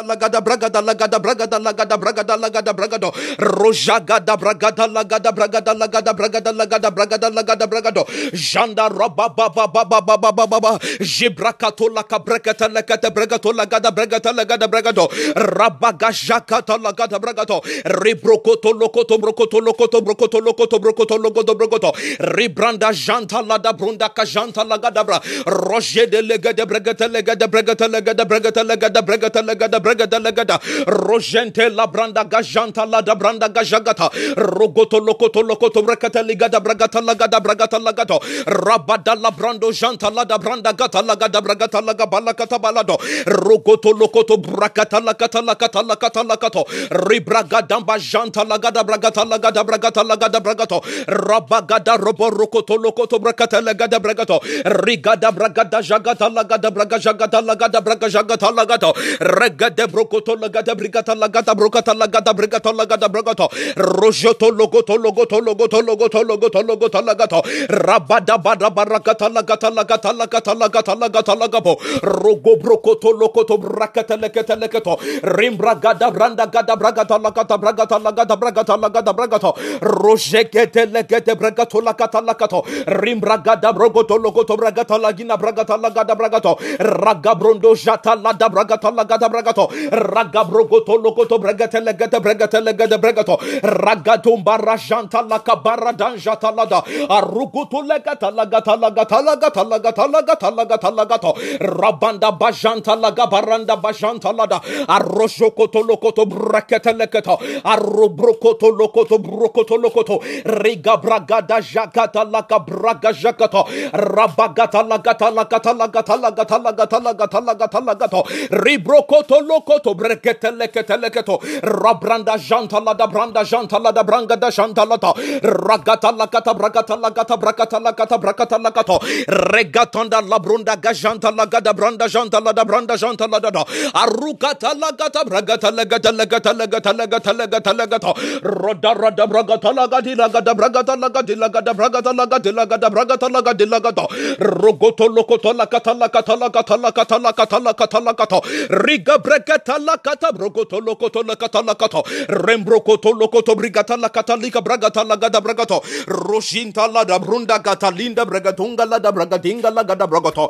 Lagada bragada lagada bragada lagada bragada lagada bragado. Rojagada bragada lagada bragada lagada bragada lagada bragada lagada bragado. Janda roba baba baba baba baba jibrakato laka brakata lakata bragato lagada bragata lagada bragado. Rabaga jakata lagada bragato. Ribrokoto lokoto brokoto lokoto brokoto lokoto brokoto lokoto brokoto. Ribranda janta lada brunda kajanta lagada bra. Roje de legada bragata legada bragata legada bragata legada bragata legada bragada legada rojente la branda gajanta la da branda gajagata. Rogoto lokoto lokoto brakata ligada bragata lagada bragata lagato rabada la brando janta la da branda gata lagada bragata laga balakata balado. Rogoto lokoto brakata lakata lakata lakata lakato. Ribraga damba janta lagada bragata lagada bragata lagada bragato rabagada robo rokoto lokoto brakata lagada bragato rigada bragada jagata lagada braga jagata lagada braga jagata lagato regade brokoto lagada brigata lagada brokata lagada brigata lagada bragato rojoto logoto logoto logoto logoto logoto logoto lagato rabada bada barakata lagata lagata lagata lagata lagata lagapo rogo brokoto lokoto brakata lekata lekato rimbra gada branda gada bragata lagata bragata lagata bragata lagata bragato rojekete lekete bragato lakata lakato rimbra gada brogoto logoto bragata lagina bragata lagada bragato raga brondo jata lada bragata lagada bragato raga brogoto logoto bragata legata bragata legata bragato ragato barajanta lakabara danjata lada. Aruguto legata lagata lagata lagata lagata lagata lagata lagato rabanda bajanta laga baranda bajanta lada. Arrojokoto lokoto brakata lekata arrobrokoto lokoto brokoto lokoto. Riga bragada jakata laka braga jakata rabagata lagata lagata lagata lagata lagata lagata lagata lagato ribrokoto Malokoto breketeleketeleketo rabranda jantala da branda jantala da branga da janta la ta. Jantalata ragatala kata bragatala kata bragatala kata bragatala kato regatonda labrunda gajantala gada branda jantala da branda janta jantala da da. Arukatala gata bragatala gatala gatala gatala gatala gatala gato roda roda bragatala gadila gada bragatala gadila gada bragatala gadila gada bragatala gadila gato rogoto lokotola katala katala katala katala katala katala kato riga breg brekata lakata brogoto lokoto lakata lakata rembrokoto lokoto brigata lakata lika bragata lagada bragato roshinta lada brunda gata linda bragatunga lada bragatinga lagada bragato